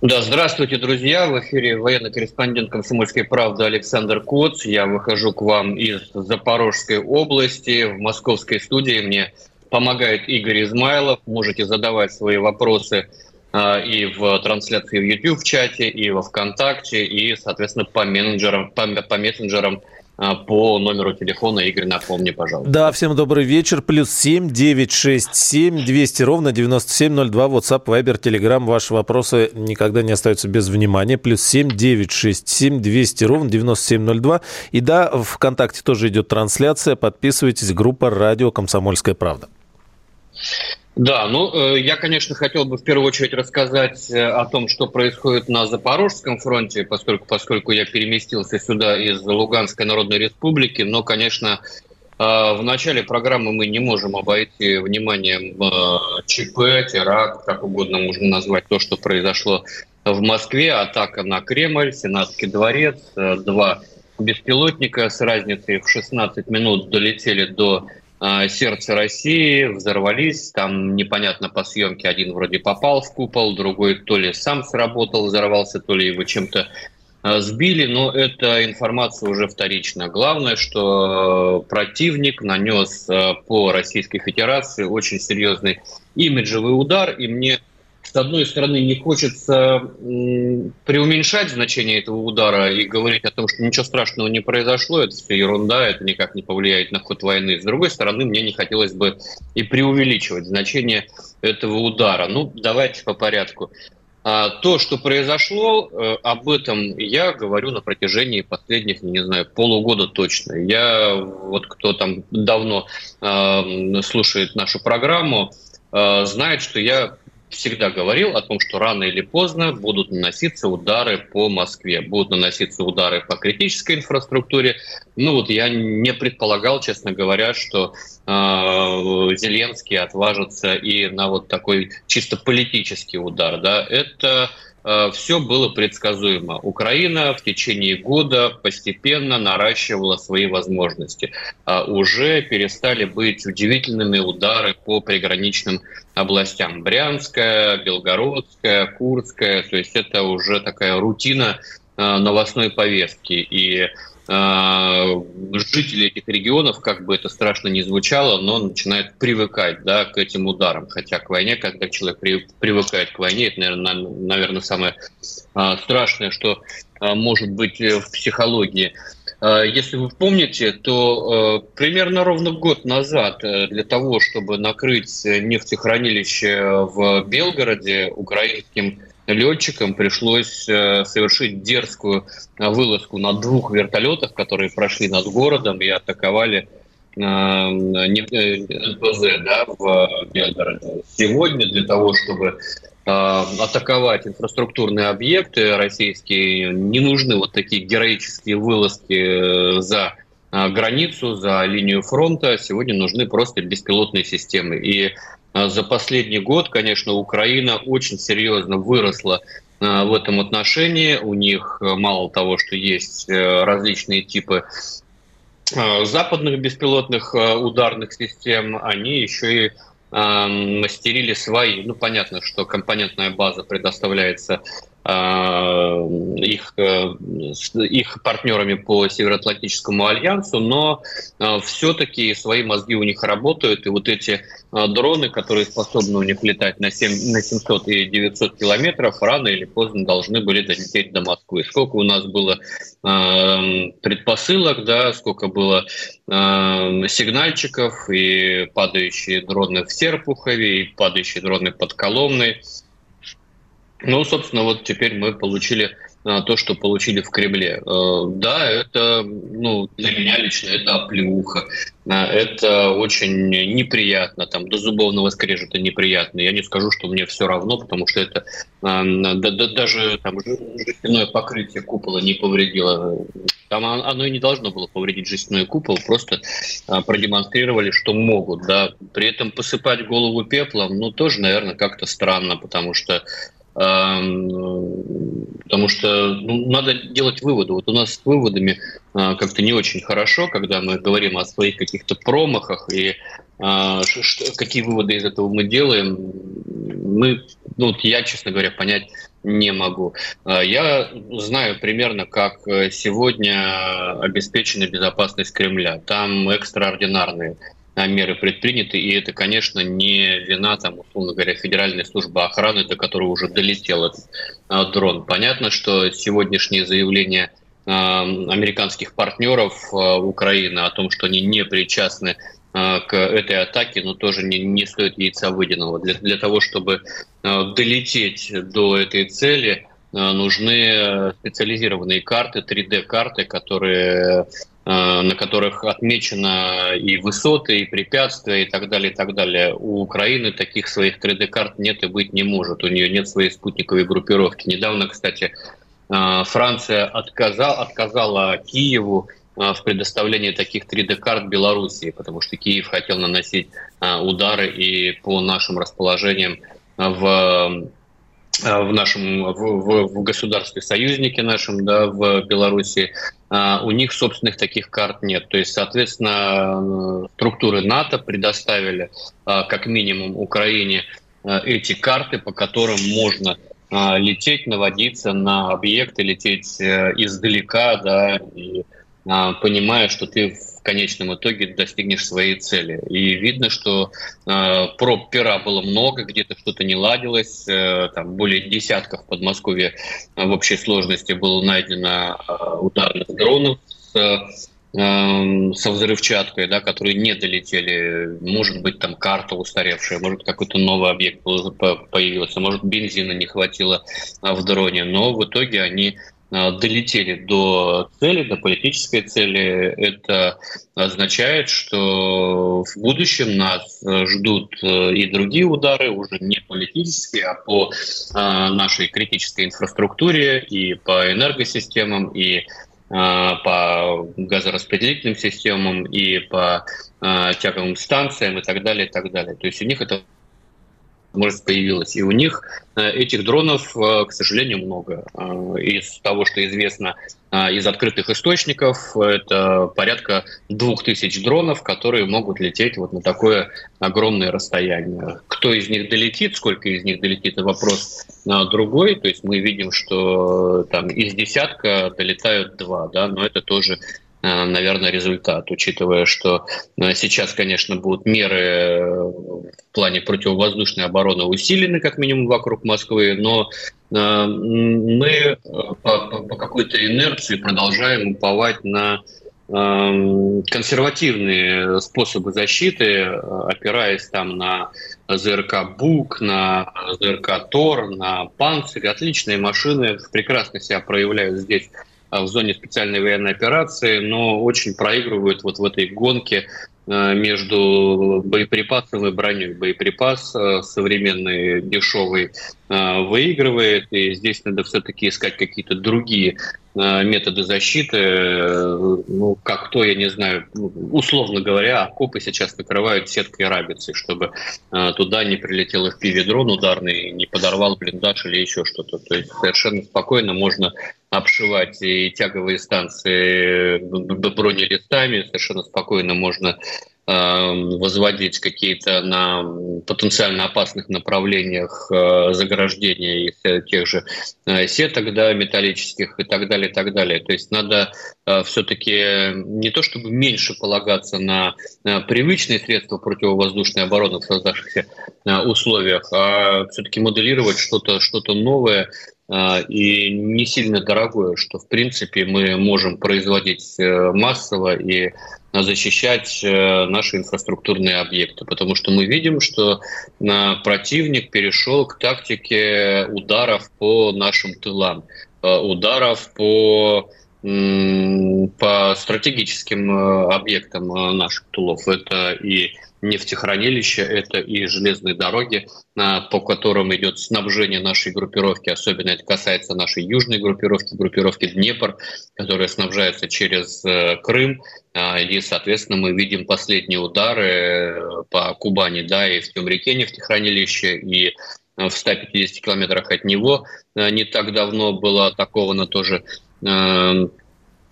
Да, здравствуйте, друзья. В эфире военный корреспондент «Комсомольской правды» Александр Коц. Я выхожу к вам из Запорожской области. В московской студии мне помогает Игорь Измайлов. Можете задавать свои вопросы а, и в трансляции в YouTube в чате, и во ВКонтакте, и, соответственно, по менеджерам, по, по мессенджерам по номеру телефона. Игорь, напомни, пожалуйста. Да, всем добрый вечер. Плюс семь девять шесть семь двести ровно девяносто семь ноль два. WhatsApp, Viber, Telegram. Ваши вопросы никогда не остаются без внимания. Плюс семь девять шесть семь двести ровно девяносто семь ноль два. И да, ВКонтакте тоже идет трансляция. Подписывайтесь. Группа «Радио Комсомольская правда». Да, ну э, я, конечно, хотел бы в первую очередь рассказать э, о том, что происходит на Запорожском фронте, поскольку, поскольку я переместился сюда из Луганской Народной Республики, но, конечно, э, в начале программы мы не можем обойти вниманием ЧП, теракт, как угодно можно назвать то, что произошло в Москве, атака на Кремль, Сенатский дворец, два беспилотника с разницей в 16 минут долетели до сердце России, взорвались, там непонятно по съемке, один вроде попал в купол, другой то ли сам сработал, взорвался, то ли его чем-то а, сбили, но эта информация уже вторична. Главное, что противник нанес по Российской Федерации очень серьезный имиджевый удар, и мне с одной стороны, не хочется преуменьшать значение этого удара и говорить о том, что ничего страшного не произошло, это все ерунда, это никак не повлияет на ход войны. С другой стороны, мне не хотелось бы и преувеличивать значение этого удара. Ну, давайте по порядку. А, то, что произошло, э, об этом я говорю на протяжении последних, не знаю, полугода точно. Я, вот кто там давно э, слушает нашу программу, э, знает, что я всегда говорил о том, что рано или поздно будут наноситься удары по Москве, будут наноситься удары по критической инфраструктуре. Ну вот я не предполагал, честно говоря, что э, Зеленский отважится и на вот такой чисто политический удар. Да, это Э, все было предсказуемо. Украина в течение года постепенно наращивала свои возможности. А уже перестали быть удивительными удары по приграничным областям. Брянская, Белгородская, Курская. То есть это уже такая рутина э, новостной повестки. И жители этих регионов, как бы это страшно не звучало, но начинают привыкать да, к этим ударам. Хотя к войне, когда человек при, привыкает к войне, это, наверное, наверное самое а, страшное, что а, может быть в психологии. Если вы помните, то примерно ровно год назад э, для того, чтобы накрыть нефтехранилище в Белгороде украинским летчикам пришлось э, совершить дерзкую э, вылазку на двух вертолетах, которые прошли над городом и атаковали э, НПЗ да, в Белгороде. Сегодня для того, чтобы атаковать инфраструктурные объекты российские, не нужны вот такие героические вылазки за границу, за линию фронта. Сегодня нужны просто беспилотные системы. И за последний год, конечно, Украина очень серьезно выросла а, в этом отношении. У них э, мало того, что есть э, различные типы а, западных беспилотных э, ударных систем, они еще и мастерили свои. Ну, понятно, что компонентная база предоставляется их, э, их партнерами по Североатлантическому альянсу, но э, все-таки свои мозги у них работают, и вот эти дроны, которые способны у них летать на, 7, на 700 и 900 километров, рано или поздно должны были долететь до Москвы. Сколько у нас было предпосылок, да, сколько было сигнальчиков, и падающие дроны в Серпухове, и падающие дроны под Коломной – ну, собственно, вот теперь мы получили то, что получили в Кремле. Да, это, ну, для меня лично это оплеуха. Это очень неприятно, там, до зубовного скрежета неприятно. Я не скажу, что мне все равно, потому что это да, да, даже там, жестяное покрытие купола не повредило. Там оно и не должно было повредить жестяной купол, просто продемонстрировали, что могут. Да. При этом посыпать голову пеплом, ну, тоже, наверное, как-то странно, потому что потому что ну, надо делать выводы. Вот у нас с выводами а, как-то не очень хорошо, когда мы говорим о своих каких-то промахах и а, что, какие выводы из этого мы делаем. Мы, ну, вот я, честно говоря, понять не могу. А, я знаю примерно, как сегодня обеспечена безопасность Кремля. Там экстраординарные меры предприняты, и это, конечно, не вина, там, условно говоря, Федеральной службы охраны, до которой уже долетел этот а, дрон. Понятно, что сегодняшние заявления а, американских партнеров а, Украины о том, что они не причастны а, к этой атаке, но тоже не, не стоит яйца выеденного. Для, для того, чтобы а, долететь до этой цели, а, нужны специализированные карты, 3D-карты, которые Э, на которых отмечено и высоты, и препятствия, и так далее, и так далее. У Украины таких своих 3D-карт нет и быть не может. У нее нет своей спутниковой группировки. Недавно, кстати, э, Франция отказала, отказала Киеву э, в предоставлении таких 3D-карт Белоруссии, потому что Киев хотел наносить удары и по нашим расположениям в Э, в нашем в, в, в государстве союзнике нашем, да, в Беларуси, а, у них собственных таких карт нет. То есть, соответственно, структуры НАТО предоставили а, как минимум Украине а, эти карты, по которым можно лететь, наводиться на объекты, лететь э, издалека, да, и понимая, что ты конечном итоге достигнешь своей цели. И видно, что э, проб пера было много, где-то что-то не ладилось, э, там более десятков в Подмосковье э, в общей сложности было найдено э, ударных дронов с э, со взрывчаткой, да, которые не долетели. Может быть, там карта устаревшая, может, какой-то новый объект появился, может, бензина не хватило э, в дроне. Но в итоге они долетели до цели, до политической цели, это означает, что в будущем нас э, ждут э, и другие удары, уже не политические, а по нашей критической инфраструктуре, и по энергосистемам, и по газораспределительным системам, и по тяговым станциям и так далее, и так далее. То есть у них это возможность появилась. И у них э, этих дронов, э, к сожалению, много. Э, из того, что известно из открытых источников, это порядка двух тысяч дронов, которые могут лететь вот на такое огромное расстояние. Кто из них долетит, сколько из них долетит, это вопрос другой. То есть мы видим, что там из десятка долетают два, да, но это тоже наверное, результат, учитывая, что э, сейчас, конечно, будут меры э, в плане противовоздушной обороны усилены, как минимум, вокруг Москвы, но мы по, какой-то инерции продолжаем уповать на консервативные способы защиты, опираясь там на ЗРК БУК, на ЗРК ТОР, на Панцирь. Отличные машины, прекрасно себя проявляют здесь в зоне специальной военной операции, но очень проигрывают вот в этой гонке э, между боеприпасом и броней. Боеприпас э, современный, дешевый э, выигрывает, и здесь надо все-таки искать какие-то другие методы защиты. Ну, как то, я не знаю, ну, условно говоря, окопы сейчас накрывают сеткой рабицы, чтобы туда не прилетел FPV-дрон ударный, не подорвал блиндаж или еще что-то. То есть совершенно спокойно можно обшивать и тяговые станции бронелистами, совершенно спокойно можно возводить какие-то на потенциально опасных направлениях э, заграждения из тех же э, сеток да, металлических и так далее, и так далее. То есть надо э, все-таки не то чтобы меньше полагаться на привычные средства противовоздушной обороны в создавшихся условиях, а все-таки моделировать что-то что новое, и не сильно дорогое, что в принципе мы можем производить э, массово и защищать наши инфраструктурные объекты, потому что мы видим, что противник перешел к тактике ударов по нашим тылам, ударов по по стратегическим объектам наших тулов. Это и нефтехранилища, это и железные дороги, по которым идет снабжение нашей группировки, особенно это касается нашей южной группировки, группировки Днепр, которая снабжается через э, Крым, а, и, соответственно, мы видим последние удары э, по Кубани, да, и в Темрике нефтехранилище, и в 150 километрах от него. Не так давно было атаковано тоже Э,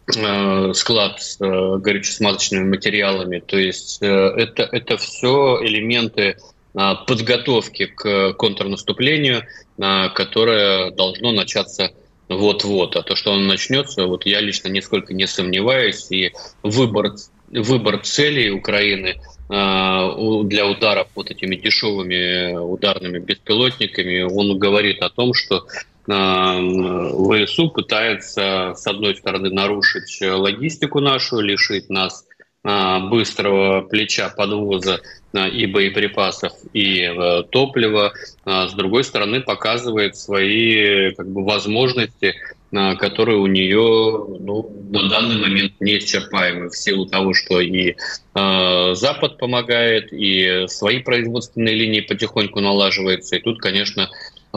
склад с э, горюче-смазочными материалами. То есть э, это, это все элементы подготовки к контрнаступлению, которое должно начаться вот-вот. А то, что он начнется, вот я лично нисколько не сомневаюсь. И выбор, выбор целей Украины для ударов вот этими дешевыми ударными беспилотниками, он говорит о том, что ВСУ пытается, с одной стороны, нарушить логистику нашу, лишить нас а, быстрого плеча подвоза а, и боеприпасов, и э, топлива. А с другой стороны, показывает свои как бы, возможности, которые у нее ну, на данный момент неисчерпаемы в силу того, что и Запад помогает, и свои производственные линии потихоньку налаживаются. И тут, конечно,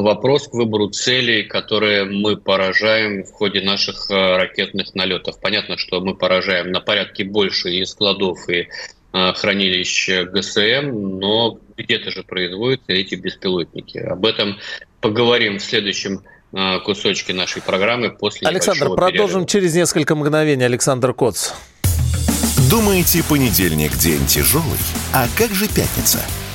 вопрос к выбору целей, которые мы поражаем в ходе наших э, ракетных налетов. Понятно, что мы поражаем на порядке больше и складов, и э, хранилищ ГСМ, но где-то же производятся эти беспилотники. Об этом поговорим в следующем э, кусочке нашей программы после Александр, продолжим перерыва. через несколько мгновений. Александр Коц. Думаете, понедельник день тяжелый? А как же пятница?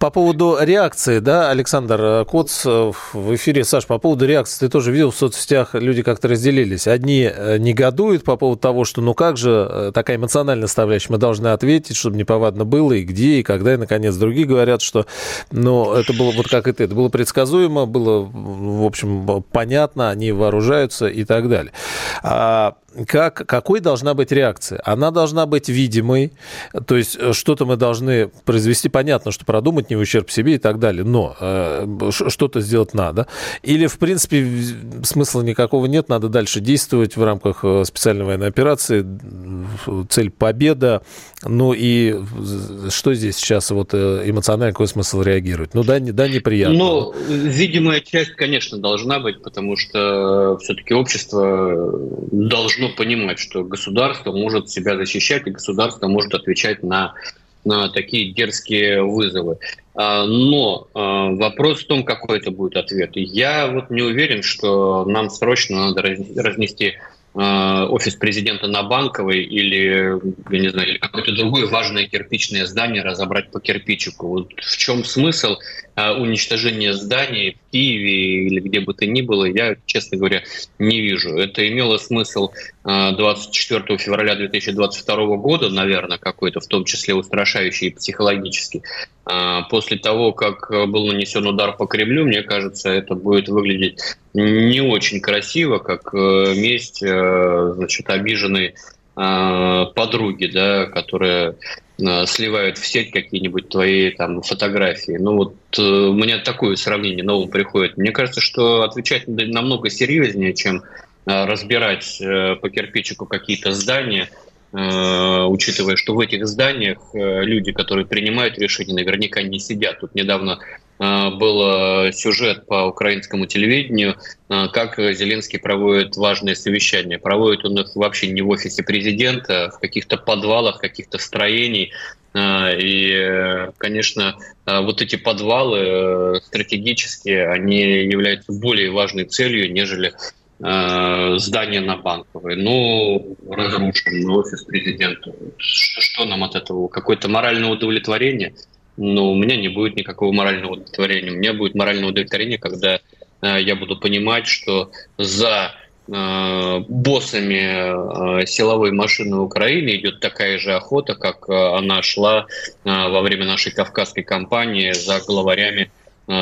По поводу реакции, да, Александр э, Коц э, в эфире. Саш, по поводу реакции, ты тоже видел в соцсетях, люди как-то разделились. Одни э, негодуют по поводу того, что ну как же такая эмоциональная составляющая, мы должны ответить, чтобы неповадно было, и где, и когда, и наконец другие говорят, что ну это было вот как и ты, это было предсказуемо, было, в общем, понятно, они вооружаются и так далее. А как, какой должна быть реакция? Она должна быть видимой, то есть э, что-то мы должны произвести, понятно, что продумать не в ущерб себе и так далее, но э, что-то сделать надо. Или, в принципе, смысла никакого нет, надо дальше действовать в рамках э, специальной военной операции, цель победа, ну и что здесь сейчас вот э, эмоционально, какой смысл реагировать? Ну да, не, да неприятно. Ну, видимая часть, конечно, должна быть, потому что все-таки общество должно понимать, что государство может себя защищать, и государство может отвечать на, на такие дерзкие вызовы. А, но а, вопрос в том, какой это будет ответ. Я вот не уверен, что нам срочно надо разнести офис президента на Банковой или, я не знаю, или какое-то другое важное кирпичное здание разобрать по кирпичику. Вот в чем смысл э, уничтожения зданий в Киеве или где бы то ни было, я, честно говоря, не вижу. Это имело смысл 24 э, февраля 2022 года, наверное, какой-то, в том числе устрашающий и психологический. После того, как был нанесен удар по Кремлю, мне кажется, это будет выглядеть не очень красиво, как месть Э, значит, обиженной э, подруги, да, которые э, сливают в сеть какие-нибудь твои там фотографии. Ну вот у меня такое сравнение новое приходит. Мне кажется, что отвечать намного серьезнее, чем разбирать по кирпичику какие-то здания, учитывая, что в этих зданиях люди, которые принимают решения, наверняка не сидят. Тут недавно Э, был э, сюжет по украинскому телевидению, э, как Зеленский проводит важные совещания. Проводит он их вообще не в офисе президента, в каких-то подвалах, каких-то строений. И, конечно, вот эти подвалы стратегические, они являются более важной целью, нежели э, здание на Банковой. Ну, разрушен офис президента. Что, нам от этого? Какое-то моральное удовлетворение? Ну, у меня не будет никакого морального удовлетворения. У меня будет моральное удовлетворение, когда э, я буду понимать, что за э, боссами силовой машины Украины идет такая же охота, как она шла во время нашей кавказской кампании за главарями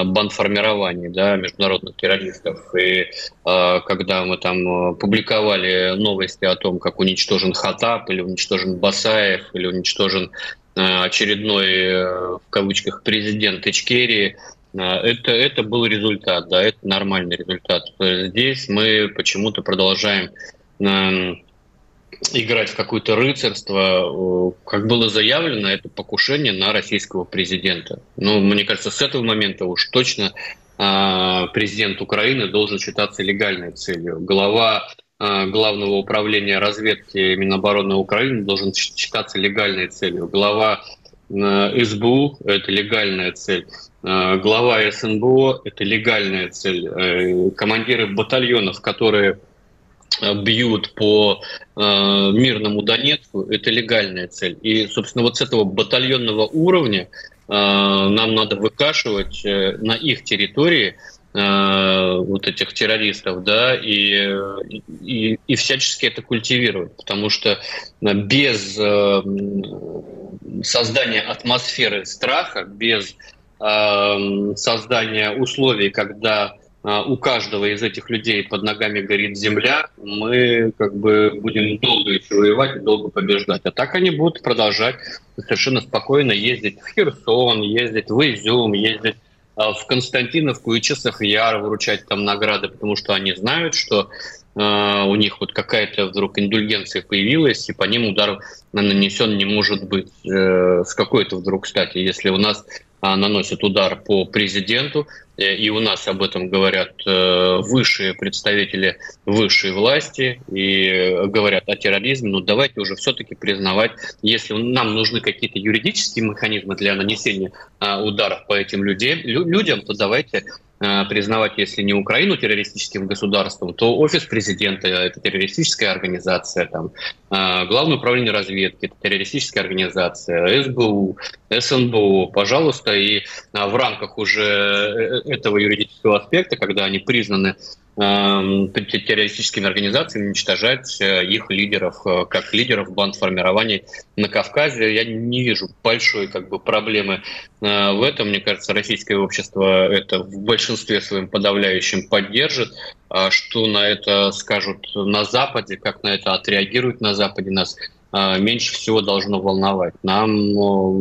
бандформирований, да, международных террористов. И э, когда мы там э, публиковали новости о том, как уничтожен Хатап или уничтожен Басаев или уничтожен э, очередной, э, в кавычках, президент Ичкерии, э, это, это был результат, да, это нормальный результат. Здесь мы почему-то продолжаем э, играть в какое-то рыцарство, как было заявлено, это покушение на российского президента. Ну, мне кажется, с этого момента уж точно а, президент Украины должен считаться легальной целью. Глава а, Главного управления разведки Минобороны Украины должен считаться легальной целью. Глава а, СБУ – это легальная цель. Глава СНБО – это легальная цель. Э, командиры батальонов, которые Э, бьют по э, мирному Донецку, это легальная цель. И, собственно, вот с этого батальонного уровня э, нам надо выкашивать э, на их территории э, вот этих террористов, да, и, и, и всячески это культивировать, потому что без э, создания атмосферы страха, без э, создания условий, когда у каждого из этих людей под ногами горит земля, мы как бы будем долго еще воевать и долго побеждать. А так они будут продолжать совершенно спокойно ездить в Херсон, ездить в Изюм, ездить а, в Константиновку и Часов Яр, выручать там награды, потому что они знают, что э, у них вот какая-то вдруг индульгенция появилась, и по ним удар нанесен не может быть э, с какой-то вдруг, кстати, если у нас а, наносят удар по президенту, э, и у нас об этом говорят э, высшие представители высшей власти и говорят о терроризме, но давайте уже все-таки признавать, если нам нужны какие-то юридические механизмы для нанесения а, ударов по этим людям, то давайте Э, признавать, если не Украину террористическим государством, то офис президента – это террористическая организация, там, э, Главное управление разведки – террористическая организация, СБУ, СНБО, пожалуйста, и э, в рамках уже этого юридического аспекта, когда они признаны террористическими организациями уничтожать э, их лидеров, э, как лидеров банд формирований на Кавказе. Я не вижу большой как бы, проблемы э, в этом. Мне кажется, российское общество это в большинстве своем подавляющем поддержит. А что на это скажут на Западе, как на это отреагируют на Западе, нас меньше всего должно волновать. Нам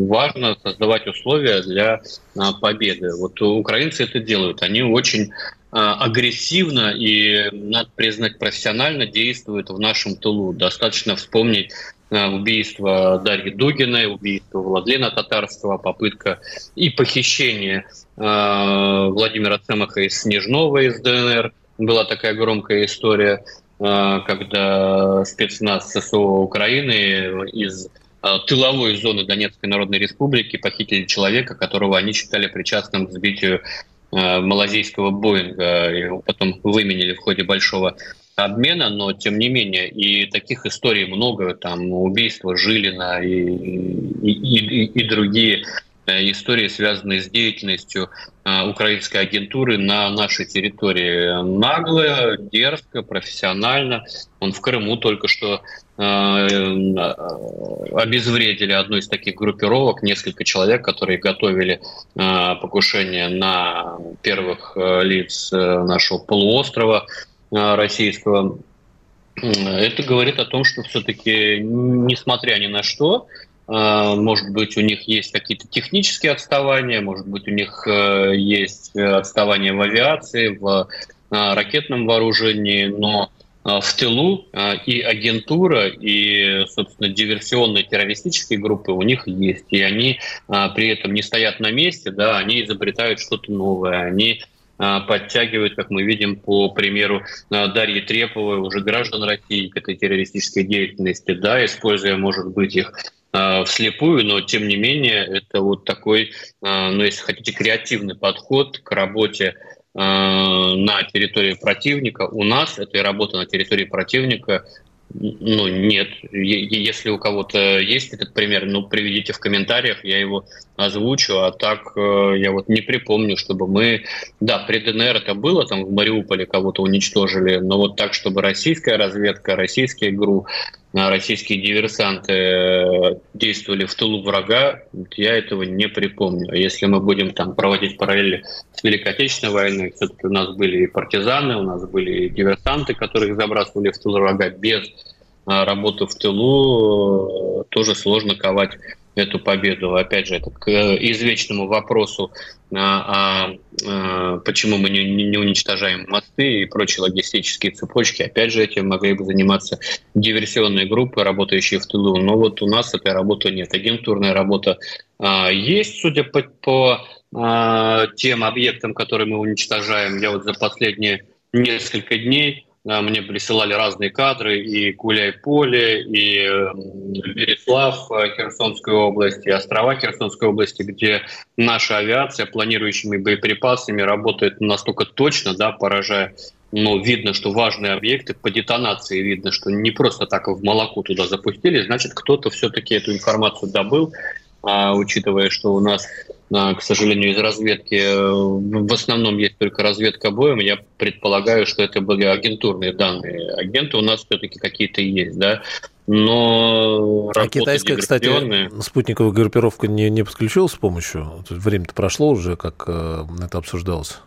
важно создавать условия для победы. Вот украинцы это делают. Они очень а, агрессивно и, надо признать, профессионально действует в нашем тылу. Достаточно вспомнить а, убийство Дарьи Дугиной, убийство Владлена Татарского, попытка и похищение э, Владимира Цемаха из Снежного из ДНР. Была такая громкая история, э, когда спецназ ССО Украины из тыловой зоны Донецкой Народной Республики похитили человека, которого они считали причастным к сбитию Э, малазийского Боинга. Его потом выменили в ходе большого обмена, но тем не менее и таких историй много, там убийства Жилина и, и, и, и другие э, истории, связанные с деятельностью э, украинской агентуры на нашей территории. Нагло, дерзко, профессионально. Он в Крыму только что Э, обезвредили одну из таких группировок, несколько человек, которые готовили э, покушение на первых э, лиц нашего полуострова российского. Это говорит о том, что все-таки, несмотря ни на что, может быть, у них есть какие-то технические отставания, может быть, у них есть отставания в авиации, в ракетном вооружении, но а, в тылу а, и агентура, и, собственно, диверсионные террористические группы у них есть. И они а, при этом не стоят на месте, да, они изобретают что-то новое, они подтягивают, как мы видим по примеру Дарьи Треповой, уже граждан России к этой террористической деятельности, да, используя, может быть, их вслепую, но тем не менее это вот такой, ну, если хотите, креативный подход к работе на территории противника. У нас этой работы на территории противника ну, нет. Если у кого-то есть этот пример, ну, приведите в комментариях, я его озвучу. А так э, я вот не припомню, чтобы мы... Да, при ДНР это было, там в Мариуполе кого-то уничтожили, но вот так, чтобы российская разведка, российские ГРУ, а, российские диверсанты э, действовали в тылу врага, я этого не припомню. Если мы будем там проводить параллели с Великой Отечественной войной, все-таки у нас были и партизаны, у нас были и диверсанты, которых забрасывали в тыл врага без работы в тылу, э, тоже сложно ковать эту победу. Опять же, это к извечному вопросу, а, а, почему мы не, не уничтожаем мосты и прочие логистические цепочки. Опять же, этим могли бы заниматься диверсионные группы, работающие в тылу. Но вот у нас этой работы нет. Агентурная работа а, есть, судя по, по а, тем объектам, которые мы уничтожаем. Я вот за последние несколько дней мне присылали разные кадры, и Гуляй-Поле, и Береслав э, Херсонской области, и острова Херсонской области, где наша авиация планирующими боеприпасами работает настолько точно, да, поражая. Но видно, что важные объекты по детонации видно, что не просто так в молоко туда запустили, значит, кто-то все-таки эту информацию добыл, а учитывая, что у нас к сожалению, из разведки э, в основном есть только разведка боем. Я предполагаю, что это были агентурные данные. Агенты у нас все-таки какие-то есть, да. Но а китайская, кстати, спутниковая группировка не, не подключилась с помощью? Время-то прошло уже, как э, это обсуждалось.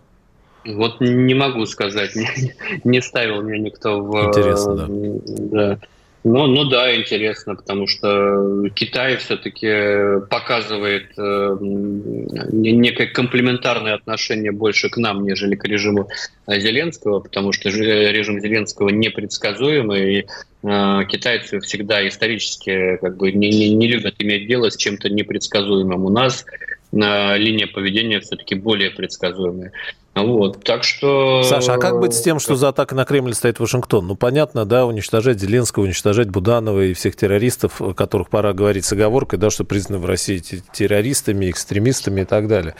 Вот не могу сказать, не, не ставил меня никто в... Интересно, да. да ну, ну да, интересно, потому что Китай все-таки показывает э, некое комплементарное отношение больше к нам, нежели к режиму Зеленского, потому что режим Зеленского непредсказуемый, и э, китайцы всегда исторически как бы не, не, не любят иметь дело с чем-то непредсказуемым. У нас э, линия поведения все-таки более предсказуемая. Вот, так что... Саша, а как быть с тем, что за атакой на Кремль стоит Вашингтон? Ну, понятно, да, уничтожать Зеленского, уничтожать Буданова и всех террористов, о которых пора говорить с оговоркой, да, что признаны в России террористами, экстремистами и так далее.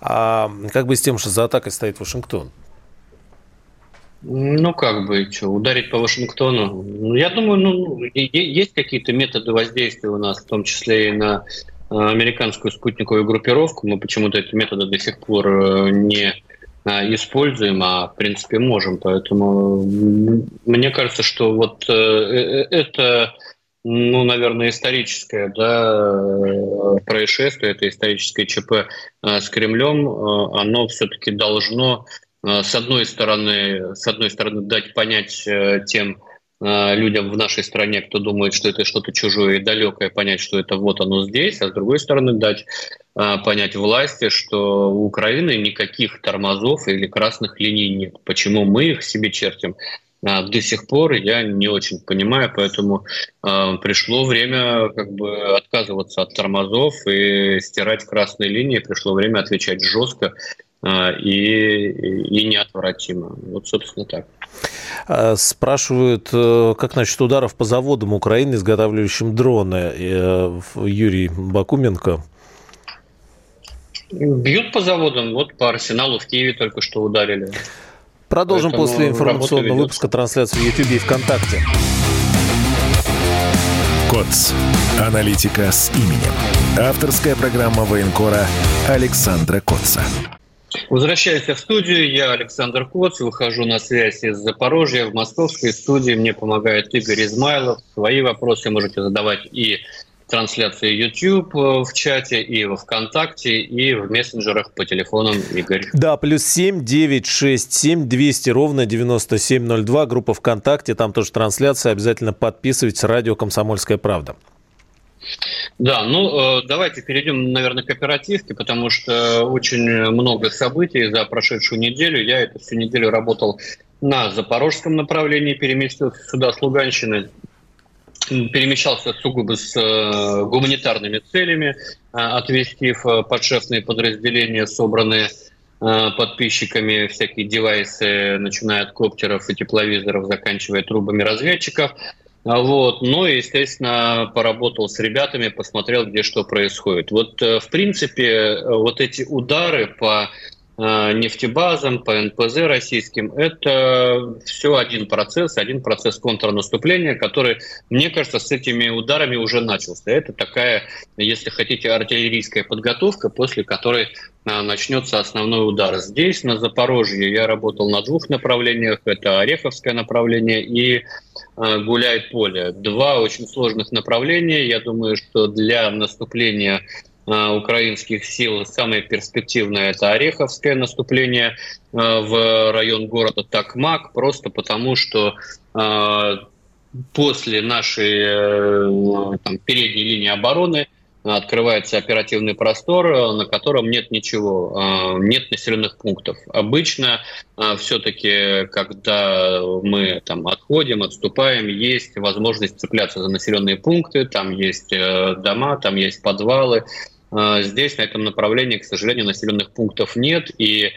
А как быть с тем, что за атакой стоит Вашингтон? Ну, как бы, что, ударить по Вашингтону? Ну, я думаю, ну, есть какие-то методы воздействия у нас, в том числе и на э, американскую спутниковую группировку. Мы почему-то эти методы до сих пор э, не используем, а в принципе можем. Поэтому мне кажется, что вот э, э, это, ну, наверное, историческое да, происшествие, это историческое ЧП э, с Кремлем, оно все-таки должно с одной стороны, с одной стороны дать понять тем людям в нашей стране, кто думает, что это что-то чужое и далекое, понять, что это вот оно здесь, а с другой стороны дать а, понять власти, что у Украины никаких тормозов или красных линий нет. Почему мы их себе чертим? А, до сих пор я не очень понимаю, поэтому э, пришло время как бы отказываться от тормозов и стирать красные линии. Пришло время отвечать жестко э, и, и неотвратимо. Вот, собственно, так. Спрашивают, э, как насчет ударов по заводам Украины, изготавливающим дроны. Э, Юрий Бакуменко Бьют по заводам, вот по арсеналу в Киеве только что ударили. Продолжим Поэтому после информационного выпуска трансляции в YouTube и ВКонтакте. КОЦ. Аналитика с именем. Авторская программа военкора Александра Котца. Возвращаюсь в студию. Я Александр Коц. Выхожу на связь из Запорожья. В московской студии мне помогает Игорь Измайлов. Свои вопросы можете задавать и трансляции YouTube э, в чате, и во ВКонтакте, и в мессенджерах по телефонам, Игорь. Да, плюс семь девять шесть семь двести ровно девяносто семь ноль два. Группа ВКонтакте, там тоже трансляция. Обязательно подписывайтесь. Радио «Комсомольская правда». Да, ну э, давайте перейдем, наверное, к оперативке, потому что очень много событий за прошедшую неделю. Я эту всю неделю работал на запорожском направлении, переместился сюда с Луганщины перемещался сугубо с э, гуманитарными целями, э, отвестив подшефные подразделения, собранные подписчиками всякие девайсы, начиная от коптеров и тепловизоров, заканчивая трубами разведчиков. Вот. Ну и, естественно, поработал с ребятами, посмотрел, где что происходит. Вот, в принципе, вот эти удары по нефтебазам, по НПЗ российским. Это все один процесс, один процесс контрнаступления, который, мне кажется, с этими ударами уже начался. Это такая, если хотите, артиллерийская подготовка, после которой начнется основной удар. Здесь, на Запорожье, я работал на двух направлениях. Это Ореховское направление и Гуляй-Поле. Два очень сложных направления. Я думаю, что для наступления украинских сил самое перспективное – это Ореховское наступление в район города Такмак, просто потому что после нашей э, там, передней линии обороны – открывается оперативный простор, на котором нет ничего, нет населенных пунктов. Обычно все-таки, когда мы там отходим, отступаем, есть возможность цепляться за населенные пункты, там есть э, дома, там есть подвалы. А, здесь, на этом направлении, к сожалению, населенных пунктов нет, и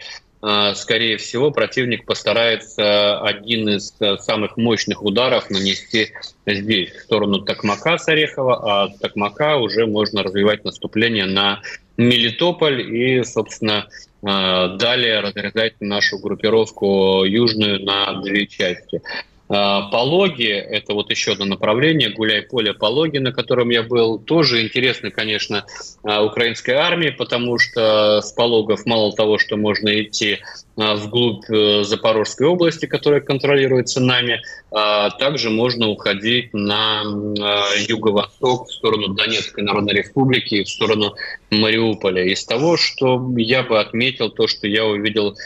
а, скорее всего, противник постарается один из э, самых мощных ударов нанести здесь, в сторону Токмака с Орехова, а от Токмака уже можно развивать наступление на Мелитополь и, собственно, а, далее разрезать нашу группировку южную на две части. А, пологи – это вот еще одно направление, гуляй-поле Пологи, на котором я был. Тоже интересно, конечно, украинской армии, потому что с Пологов мало того, что можно идти а, вглубь э, Запорожской области, которая контролируется нами. А, также можно уходить на а, юго-восток, в сторону Донецкой Народной Республики, в сторону Мариуполя. Из того, что я бы отметил, то, что я увидел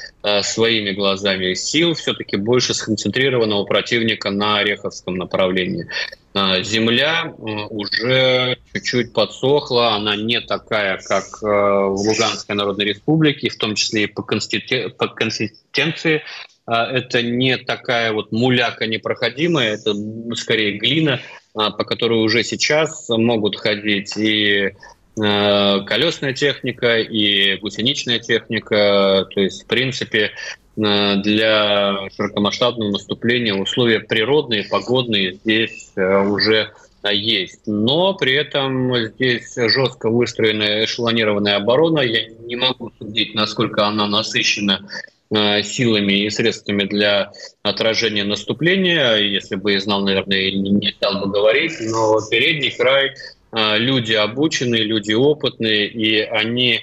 своими глазами, сил все-таки больше сконцентрированного противника на Ореховском направлении. Земля уже чуть-чуть подсохла, она не такая, как в Луганской Народной Республике, в том числе и по, конститу... по консистенции. Это не такая вот муляка непроходимая, это скорее глина, по которой уже сейчас могут ходить и колесная техника, и гусеничная техника. То есть, в принципе, для широкомасштабного наступления условия природные, погодные здесь уже есть. Но при этом здесь жестко выстроенная эшелонированная оборона. Я не могу судить, насколько она насыщена э, силами и средствами для отражения наступления. Если бы я знал, наверное, не стал бы говорить. Но передний край э, люди обученные, люди опытные, и они э,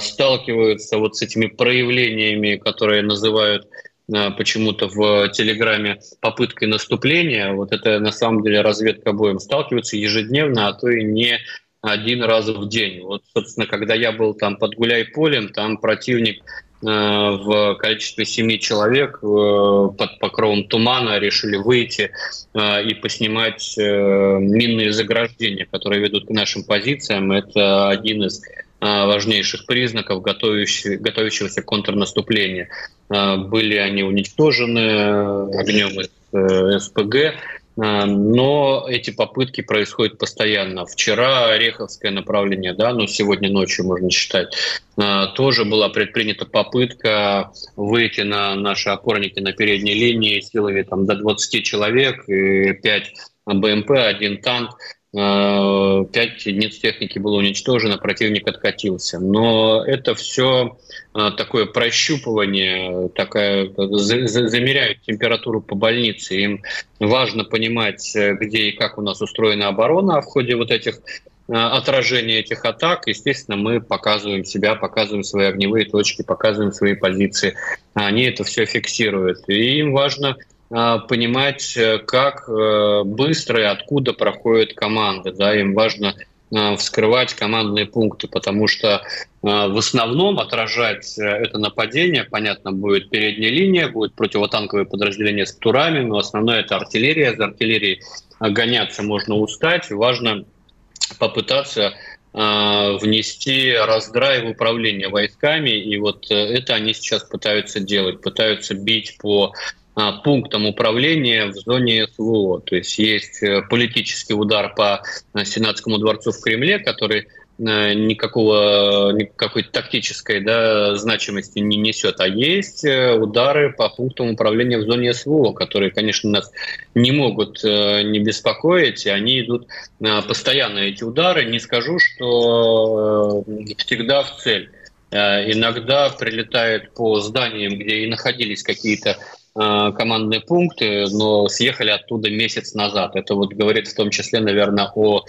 сталкиваются вот с этими проявлениями, которые называют Э, почему-то в Телеграме попыткой наступления. Вот это на самом деле разведка боем сталкиваются ежедневно, а то и не один раз в день. Вот, собственно, когда я был там под Гуляй-полем, там противник э, в количестве семи человек э, под покровом тумана решили выйти и поснимать минные заграждения, которые ведут к нашим позициям. Это один из важнейших признаков готовящегося контрнаступления. А, были они уничтожены огнем из э, СПГ, а, но эти попытки происходят постоянно. Вчера Ореховское направление, да, ну сегодня ночью можно считать, а, тоже была предпринята попытка выйти на наши опорники на передней линии силами там, до 20 человек, и 5 БМП, один танк. Пять единиц техники было уничтожено, противник откатился. Но это все а, такое прощупывание, такая, замеряют температуру по больнице. Им важно понимать, э, где и как у нас устроена оборона, в ходе вот этих отражения этих атак, естественно, мы показываем себя, показываем свои огневые точки, показываем свои позиции. Они это все фиксируют. И им важно понимать, э, как э, быстро и откуда проходят команды. Да, им важно а, вскрывать командные пункты, потому что а, в основном отражать э, это нападение, понятно, будет передняя линия, будет противотанковые подразделения с турами, но основное это артиллерия. За артиллерией гоняться можно устать. Важно попытаться внести раздрай в управление войсками, и вот это они сейчас пытаются делать, пытаются бить по а, пунктом управления в зоне СВО. То есть есть э, политический удар по э, Сенатскому дворцу в Кремле, который э, никакого, никакой тактической да, значимости не несет, а есть удары по пунктам управления в зоне СВО, которые, конечно, нас не могут не беспокоить, и они идут постоянно, эти удары. Не скажу, что всегда в цель. иногда прилетает по зданиям, где и находились какие-то командные пункты, но съехали оттуда месяц назад. Это вот говорит в том числе, наверное, о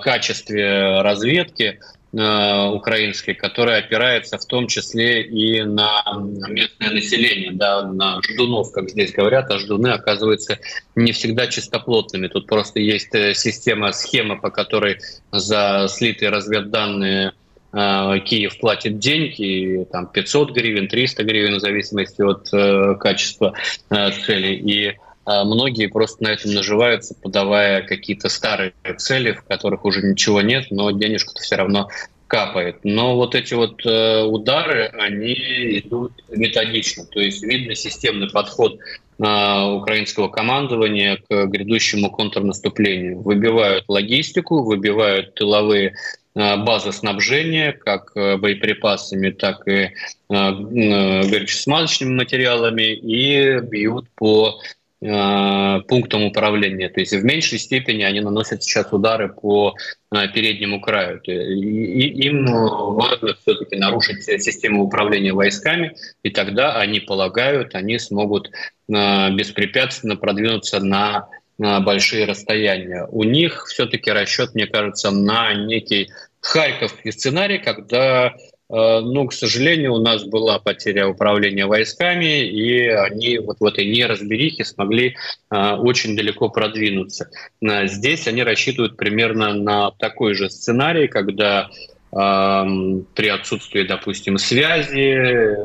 качестве разведки, Э, украинской, которая опирается в том числе и на местное население, да, на ждунов, как здесь говорят, а ждуны оказываются не всегда чистоплотными. Тут просто есть э, система, схема, по которой за слитые разведданные э, Киев платит деньги, там 500 гривен, 300 гривен, в зависимости от качества цели. И многие просто на этом наживаются, подавая какие-то старые цели, в которых уже ничего нет, но денежку-то все равно капает. Но вот эти вот э, удары, они идут методично. То есть видно системный подход э, украинского командования к грядущему контрнаступлению. Выбивают логистику, выбивают тыловые э, базы снабжения, как э, боеприпасами, так и э, горюче-смазочными материалами, и бьют по пунктом управления. То есть в меньшей степени они наносят сейчас удары по переднему краю. И им важно все-таки нарушить систему управления войсками, и тогда они полагают, они смогут беспрепятственно продвинуться на большие расстояния. У них все-таки расчет, мне кажется, на некий харьковский сценарий, когда Э, но, к сожалению, у нас была потеря управления войсками, и они вот в этой неразберихе смогли э, очень далеко продвинуться. Э, здесь они рассчитывают примерно на такой же сценарий, когда при отсутствии, допустим, связи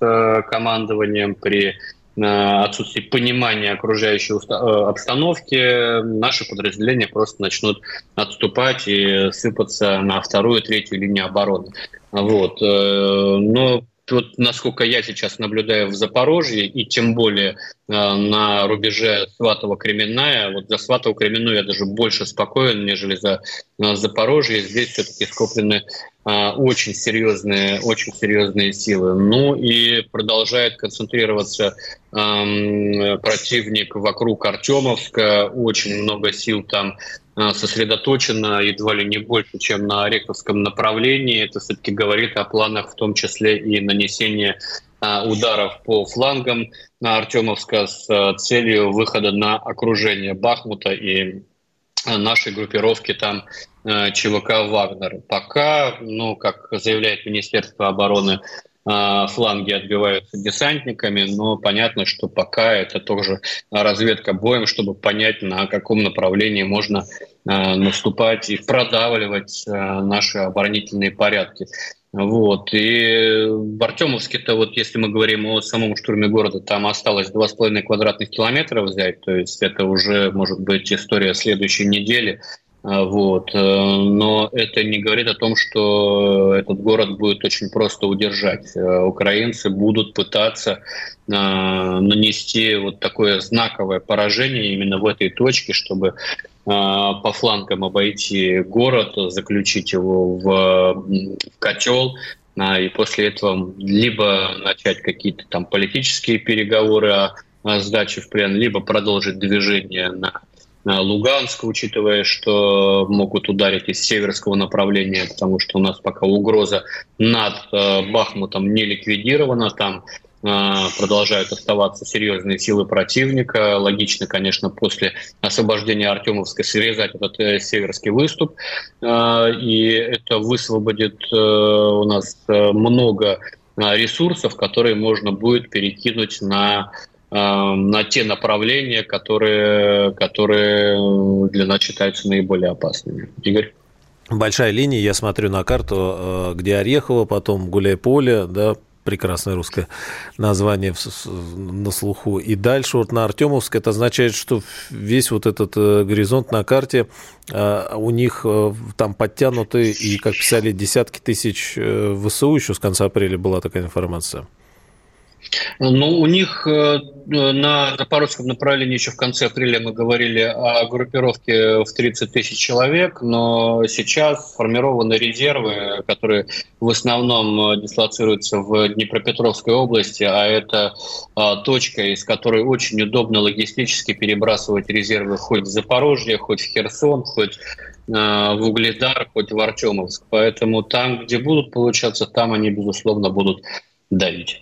с командованием, при отсутствии понимания окружающей обстановки, наши подразделения просто начнут отступать и сыпаться на вторую, третью линию обороны. Вот. Э, но вот насколько я сейчас наблюдаю в Запорожье, и тем более э, на рубеже Сватово-Кременная, вот за Сватово-Кременную я даже больше спокоен, нежели за э, Запорожье. Здесь все-таки скоплены очень серьезные, очень серьезные силы. Ну и продолжает концентрироваться э, противник вокруг Артемовска. Очень много сил там Э, сосредоточена едва ли не больше, чем на Ореховском направлении. Это все-таки говорит о планах, в том числе и нанесения э, ударов по флангам на Артемовска с э, целью выхода на окружение Бахмута и нашей группировки там ЧВК «Вагнер». Пока, ну, как заявляет Министерство обороны, фланги отбиваются десантниками, но понятно, что пока это тоже разведка боем, чтобы понять, на каком направлении можно а, наступать и продавливать а, наши оборонительные порядки. Вот. И в Артемовске-то, вот если мы говорим о самом штурме города, там осталось 2,5 квадратных километра взять, то есть это уже может быть история следующей недели. А, вот. Э, но это не говорит о том, что этот город будет очень просто удержать. Э, украинцы будут пытаться а, нанести вот такое знаковое поражение именно в этой точке, чтобы а, по флангам обойти город, заключить его в, котел, и после этого либо начать какие-то там политические переговоры о сдаче в плен, либо продолжить движение на Э, Луганск, учитывая, что могут ударить из северского направления, потому что у нас пока угроза над э, Бахмутом не ликвидирована, там э, продолжают оставаться серьезные силы противника. Логично, конечно, после освобождения Артемовска срезать этот северский выступ. И это высвободит у нас много ресурсов, которые можно будет перекинуть на на те направления, которые, которые для нас считаются наиболее опасными. Игорь? Большая линия, я смотрю на карту, э, где Орехово, потом Гуляй-Поле, да, прекрасное русское название на слуху. И дальше вот на Артемовск это означает, что весь вот этот э, горизонт на карте э, у них там подтянуты, и, как писали, десятки тысяч ВСУ еще с конца апреля была такая информация. Ну, у них э, на запорожском направлении еще в конце апреля мы говорили о группировке в 30 тысяч человек, но сейчас сформированы резервы, которые в основном дислоцируются в Днепропетровской области, а это а, точка, из которой очень удобно логистически перебрасывать резервы хоть в Запорожье, хоть в Херсон, хоть в Угледар, хоть в Артемовск. Поэтому там, где будут получаться, там они, безусловно, будут давить.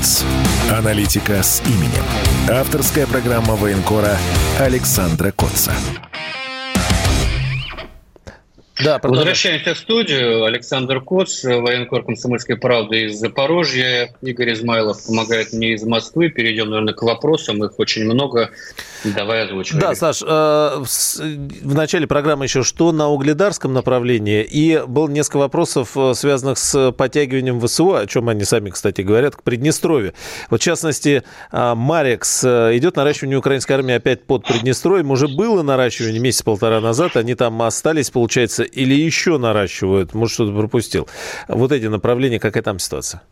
КОЦ. Аналитика с именем. Авторская программа военкора Александра Котца. Да, Возвращаемся в студию. Александр Коц, военкор комсомольской правды из Запорожья. Игорь Измайлов помогает мне из Москвы. Перейдем, наверное, к вопросам. Их очень много. Давай озвучивай. Да, Саш, э, в начале программы еще что на угледарском направлении. И было несколько вопросов, э, связанных с подтягиванием ВСУ, о чем они сами, кстати, говорят, к Приднестровью. Вот, в частности, э, Марекс. Идет наращивание украинской армии опять под Приднестровьем. Уже было наращивание месяц-полтора назад. Они там остались, получается, или еще наращивают? Может, что-то пропустил. Вот эти направления, какая там ситуация?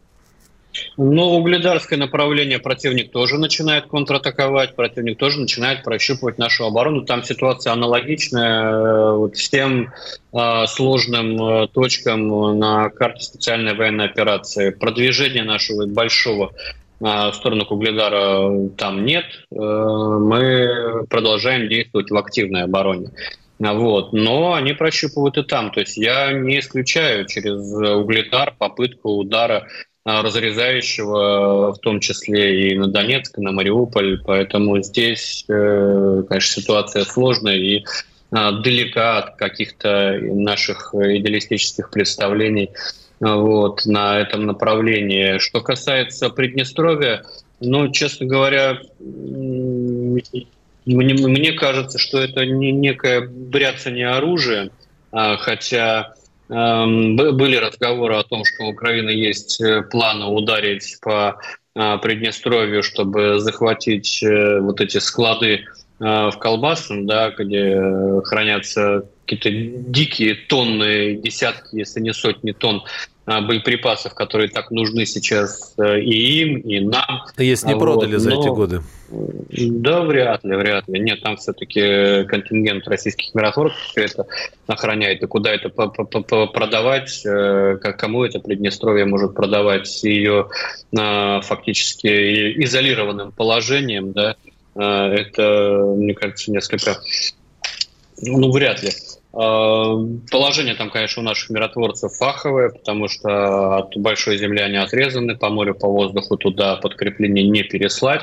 Ну, угледарское направление противник тоже начинает контратаковать, противник тоже начинает прощупывать нашу оборону. Там ситуация аналогичная э, вот всем э, сложным э, точкам на карте специальной военной операции. Продвижения нашего большого э, в сторону Угледара там нет. Э, мы продолжаем действовать в активной обороне. Вот. Но они прощупывают и там. То есть я не исключаю через угледар попытку удара а, разрезающего, в том числе и на Донецк, и на Мариуполь. Поэтому здесь, э, конечно, ситуация сложная и далека от каких-то наших идеалистических представлений вот, на этом направлении. Что касается Приднестровья, ну, честно говоря, мне, мне кажется, что это не некое бряцание оружия, а, хотя эм, были разговоры о том, что у Украины есть э, планы ударить по а, Приднестровью, чтобы захватить э, вот эти склады в Колбасном, да, где хранятся какие-то дикие тонны, десятки, если не сотни тонн а, боеприпасов, которые так нужны сейчас э, и им, и нам. Если не вот. продали за Но, эти годы. Да, вряд ли, вряд ли. Нет, там все-таки контингент российских миротворцев это охраняет. И куда это продавать, э, кому это Приднестровье может продавать ее а, фактически изолированным положением, да, а, это, мне кажется, несколько ну, вряд ли. А, положение там, конечно, у наших миротворцев фаховое, потому что от большой земли они отрезаны, по морю, по воздуху туда подкрепление не переслать.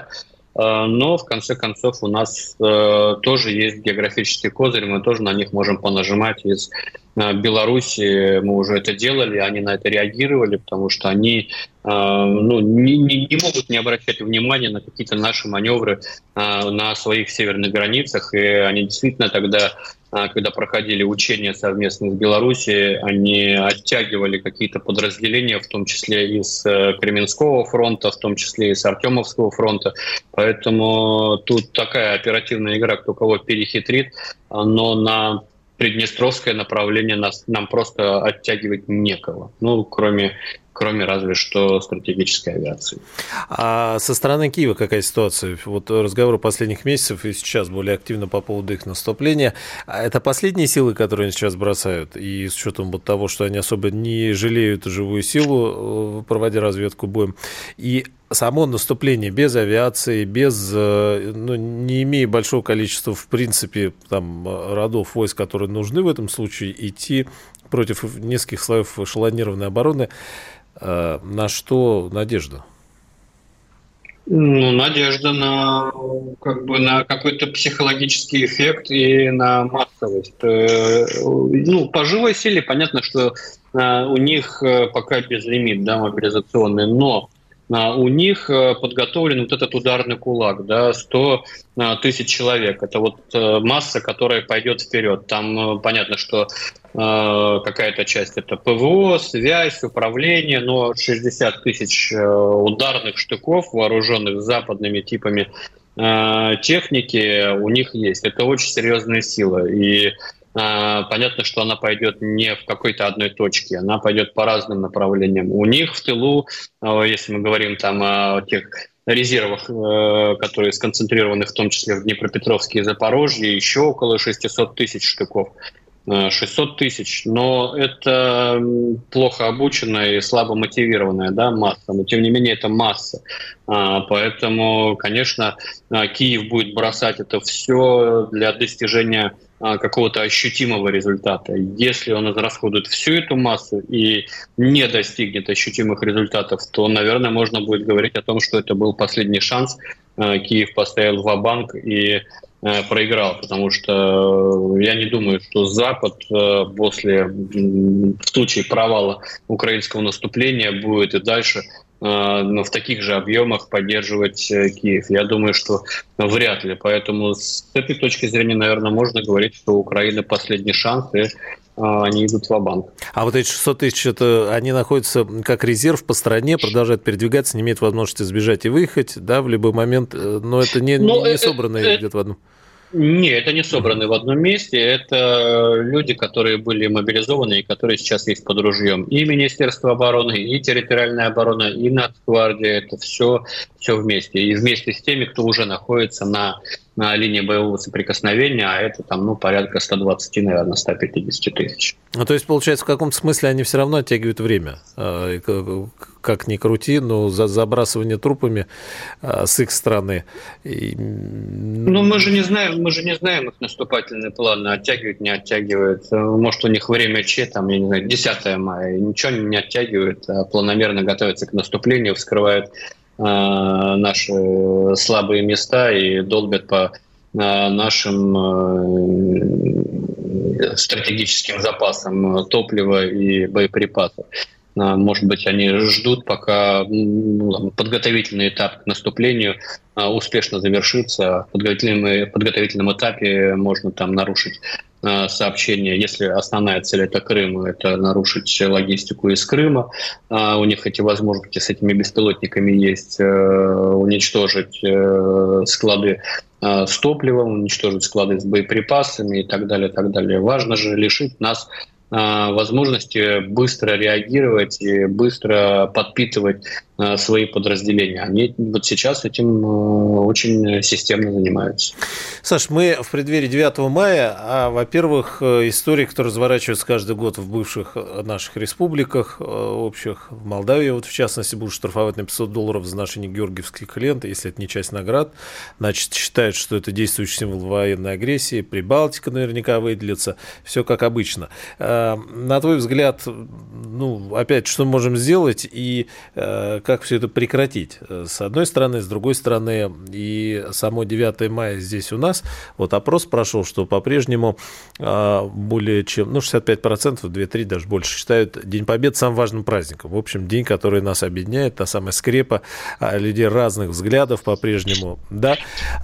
А, но, в конце концов, у нас э, тоже есть географический козырь, мы тоже на них можем понажимать. Из э, Беларуси мы уже это делали, они на это реагировали, потому что они э, ну, не, не, не могут не обращать внимания на какие-то наши маневры на своих северных границах, и они действительно тогда когда проходили учения совместно с Белоруссией, они оттягивали какие-то подразделения, в том числе из э, Кременского фронта, в том числе из Артемовского фронта. Поэтому тут такая оперативная игра, кто кого перехитрит, но на Приднестровское направление нас, нам просто оттягивать некого, ну, кроме кроме разве что стратегической авиации. А со стороны Киева какая ситуация? Вот разговоры последних месяцев и сейчас более активно по поводу их наступления. А это последние силы, которые они сейчас бросают? И с учетом вот того, что они особо не жалеют живую силу, э, проводя разведку боем. И само наступление без авиации, без, э, ну, не имея большого количества, в принципе, там, родов войск, которые нужны в этом случае, идти против нескольких слоев эшелонированной обороны, Э, на что надежда? Ну, надежда на, как бы, на какой-то психологический эффект и на массовость. Э, ну, по живой силе понятно, что э, у них пока безлимит, да, мобилизационный, но у них подготовлен вот этот ударный кулак, да, 100 тысяч человек. Это вот масса, которая пойдет вперед. Там понятно, что Э, какая-то часть это ПВО, связь, управление, но 60 тысяч э, ударных штыков, вооруженных западными типами техники у них есть. Это очень серьезная сила. И понятно, что она пойдет не в какой-то одной точке, она пойдет по разным направлениям. У них в тылу, если мы говорим там о тех резервах, э, которые сконцентрированы в том числе в Днепропетровске и Запорожье, еще около 600 тысяч штыков. 600 э, тысяч, но это плохо обученная и слабо мотивированная да, масса, но тем не менее это масса. А, поэтому, конечно, а, Киев будет бросать это все для достижения а, какого-то ощутимого результата. Если он израсходует всю эту массу и не достигнет ощутимых результатов, то, наверное, можно будет говорить о том, что это был последний шанс. Киев поставил в банк и проиграл, потому что я не думаю, что Запад после в случае провала украинского наступления будет и дальше Э, но в таких же объемах поддерживать э, Киев. Я думаю, что вряд ли. Поэтому с этой точки зрения, наверное, можно говорить, что у Украины последний шанс, и э, они идут в банк А вот эти 600 тысяч, это они находятся как резерв по стране, продолжают передвигаться, не имеют возможности сбежать и выехать, да, в любой момент, но это не, но не, не собранные где-то в одном. Нет, это не собраны в одном месте. Это люди, которые были мобилизованы и которые сейчас есть под ружьем. И Министерство обороны, и территориальная оборона, и Нацгвардия. Это все, все вместе. И вместе с теми, кто уже находится на, на линии боевого соприкосновения, а это там ну, порядка 120, наверное, 150 тысяч. Ну, то есть, получается, в каком-то смысле они все равно оттягивают время. А, как ни крути, но за забрасывание трупами а, с их стороны. И... Ну, мы же не знаем, мы же не знаем их наступательные планы, оттягивают, не оттягивают. Может, у них время Че, там, я не знаю, 10 мая, ничего не оттягивают, а планомерно готовятся к наступлению, вскрывают а, наши слабые места и долбят по нашим стратегическим запасам топлива и боеприпасов. А, может быть, они ждут, пока подготовительный этап к наступлению а, успешно завершится. В подготовительном, подготовительном этапе можно там нарушить сообщение, если основная цель это Крым, это нарушить логистику из Крыма. У них эти возможности с этими беспилотниками есть, э, уничтожить э, склады с топливом, уничтожить склады с боеприпасами и так далее, так далее. Важно же лишить нас возможности быстро реагировать и быстро подпитывать свои подразделения. Они вот сейчас этим э, очень системно занимаются. Саш, мы в преддверии 9 мая, а, во-первых, э, истории, которые разворачиваются каждый год в бывших э, наших республиках общих, в Молдавии, вот в частности, будут штрафовать на 500 долларов за ношение георгиевских лент, если это не часть наград, значит, считают, что это действующий символ военной агрессии, Прибалтика наверняка выделится, все как обычно. На твой взгляд, ну, опять, что мы можем сделать и э, как все это прекратить? С одной стороны, с другой стороны, и само 9 мая здесь у нас, вот опрос прошел, что по-прежнему э, более чем, ну, 65%, 2-3 даже больше считают День Победы самым важным праздником. В общем, день, который нас объединяет, та самая скрепа а, людей разных взглядов по-прежнему, да.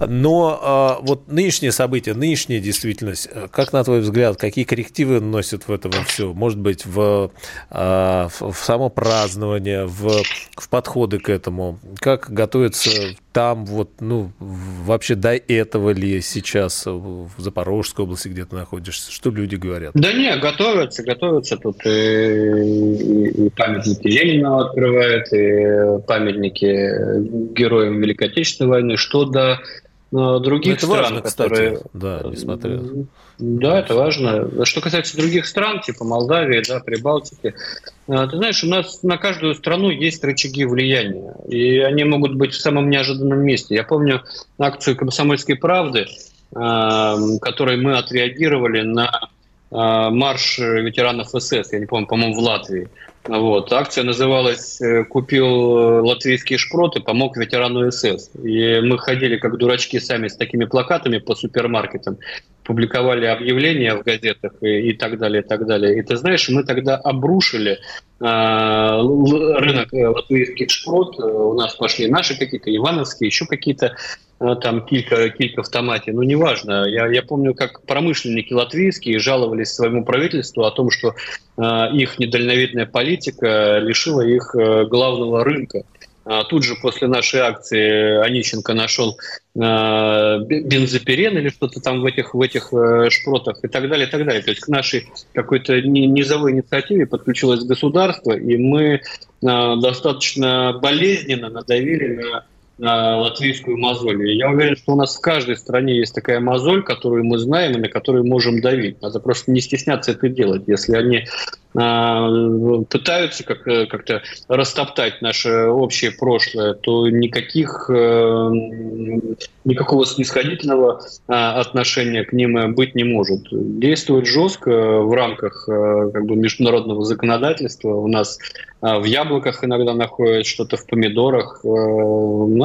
Но э, вот нынешние события, нынешняя действительность, как на твой взгляд, какие коррективы носят в этом все? Может быть, в, а, в само празднование, в, в подходы к этому? Как готовиться там, вот, ну, вообще до этого ли сейчас в Запорожской области где-то находишься? Что люди говорят? Да не, готовятся, готовятся. Тут и, и, памятники Ленина открывают, и памятники героям Великой Отечественной войны. Что до других это стран, важно, которые... кстати, да, несмотря... Да, это важно. Что касается других стран, типа Молдавии, да, Прибалтики, э, ты знаешь, у нас на каждую страну есть рычаги влияния, и они могут быть в самом неожиданном месте. Я помню акцию «Комсомольской правды», э, которой мы отреагировали на э, марш ветеранов СС, я не помню, по-моему, в Латвии. Вот. Акция называлась «Купил латвийские шпроты, помог ветерану СС». И мы ходили как дурачки сами с такими плакатами по супермаркетам публиковали объявления в газетах и, и так далее, и так далее. И ты знаешь, мы тогда обрушили э, рынок э, латвийских шпрот. У нас пошли наши какие-то, ивановские, еще какие-то э, там килька, килька в томате. Ну, неважно. Я, я помню, как промышленники латвийские жаловались своему правительству о том, что э, их недальновидная политика лишила их э, главного рынка. а, тут же после нашей акции Онищенко нашел а, бензопирен или что-то там в этих, в этих э, шпротах и так далее, и так далее. То есть к нашей какой-то низовой инициативе подключилось государство, и мы а, достаточно болезненно надавили на на латвийскую мозоль. Я уверен, что у нас в каждой стране есть такая мозоль, которую мы знаем и на которую можем давить. Надо просто не стесняться это делать. Если они э, пытаются как, как-то растоптать наше общее прошлое, то никаких, э, никакого снисходительного э, отношения к ним быть не может. Действовать жестко в рамках э, как бы, международного законодательства. У нас э, в яблоках иногда находят что-то в помидорах. Э,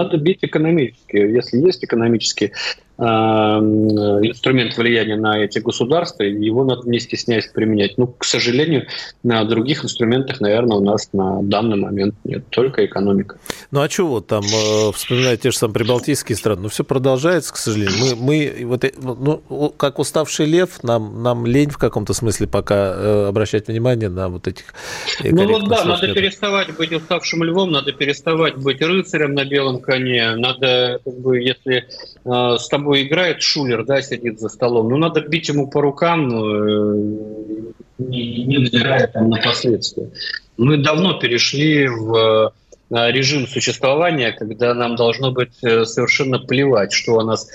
надо бить экономически. Если есть экономический э, инструмент влияния на эти государства, его надо не стесняясь применять. Ну, к сожалению, на других инструментах, наверное, у нас на данный момент нет, только экономика. Ну а вот там, э, вспоминать те же самые прибалтийские страны, ну все продолжается, к сожалению. Мы, мы вот, э, ну, как уставший лев, нам, нам лень в каком-то смысле пока обращать внимание на вот этих... Ну вот да, надо переставать быть уставшим львом, надо переставать быть рыцарем на белом коне. Надо, как бы, если э, с тобой играет шулер, да, сидит за столом, ну, надо бить ему по рукам, э, не, не взирая там на последствия. Мы давно перешли в э, режим существования, когда нам должно быть э, совершенно плевать, что о нас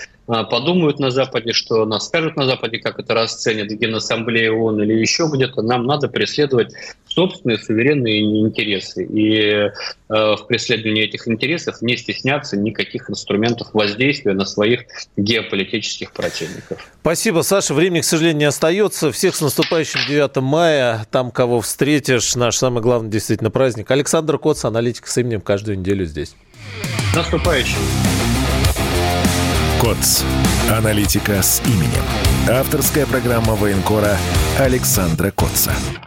подумают на Западе, что нас скажут на Западе, как это расценят в Генассамблее ООН или еще где-то, нам надо преследовать собственные суверенные интересы. И э, в преследовании этих интересов не стесняться никаких инструментов воздействия на своих геополитических противников. Спасибо, Саша. Времени, к сожалению, не остается. Всех с наступающим 9 мая. Там, кого встретишь, наш самый главный действительно праздник. Александр Коц, аналитик с именем, каждую неделю здесь. Наступающим. КОЦ. Аналитика с именем. Авторская программа военкора Александра Котца.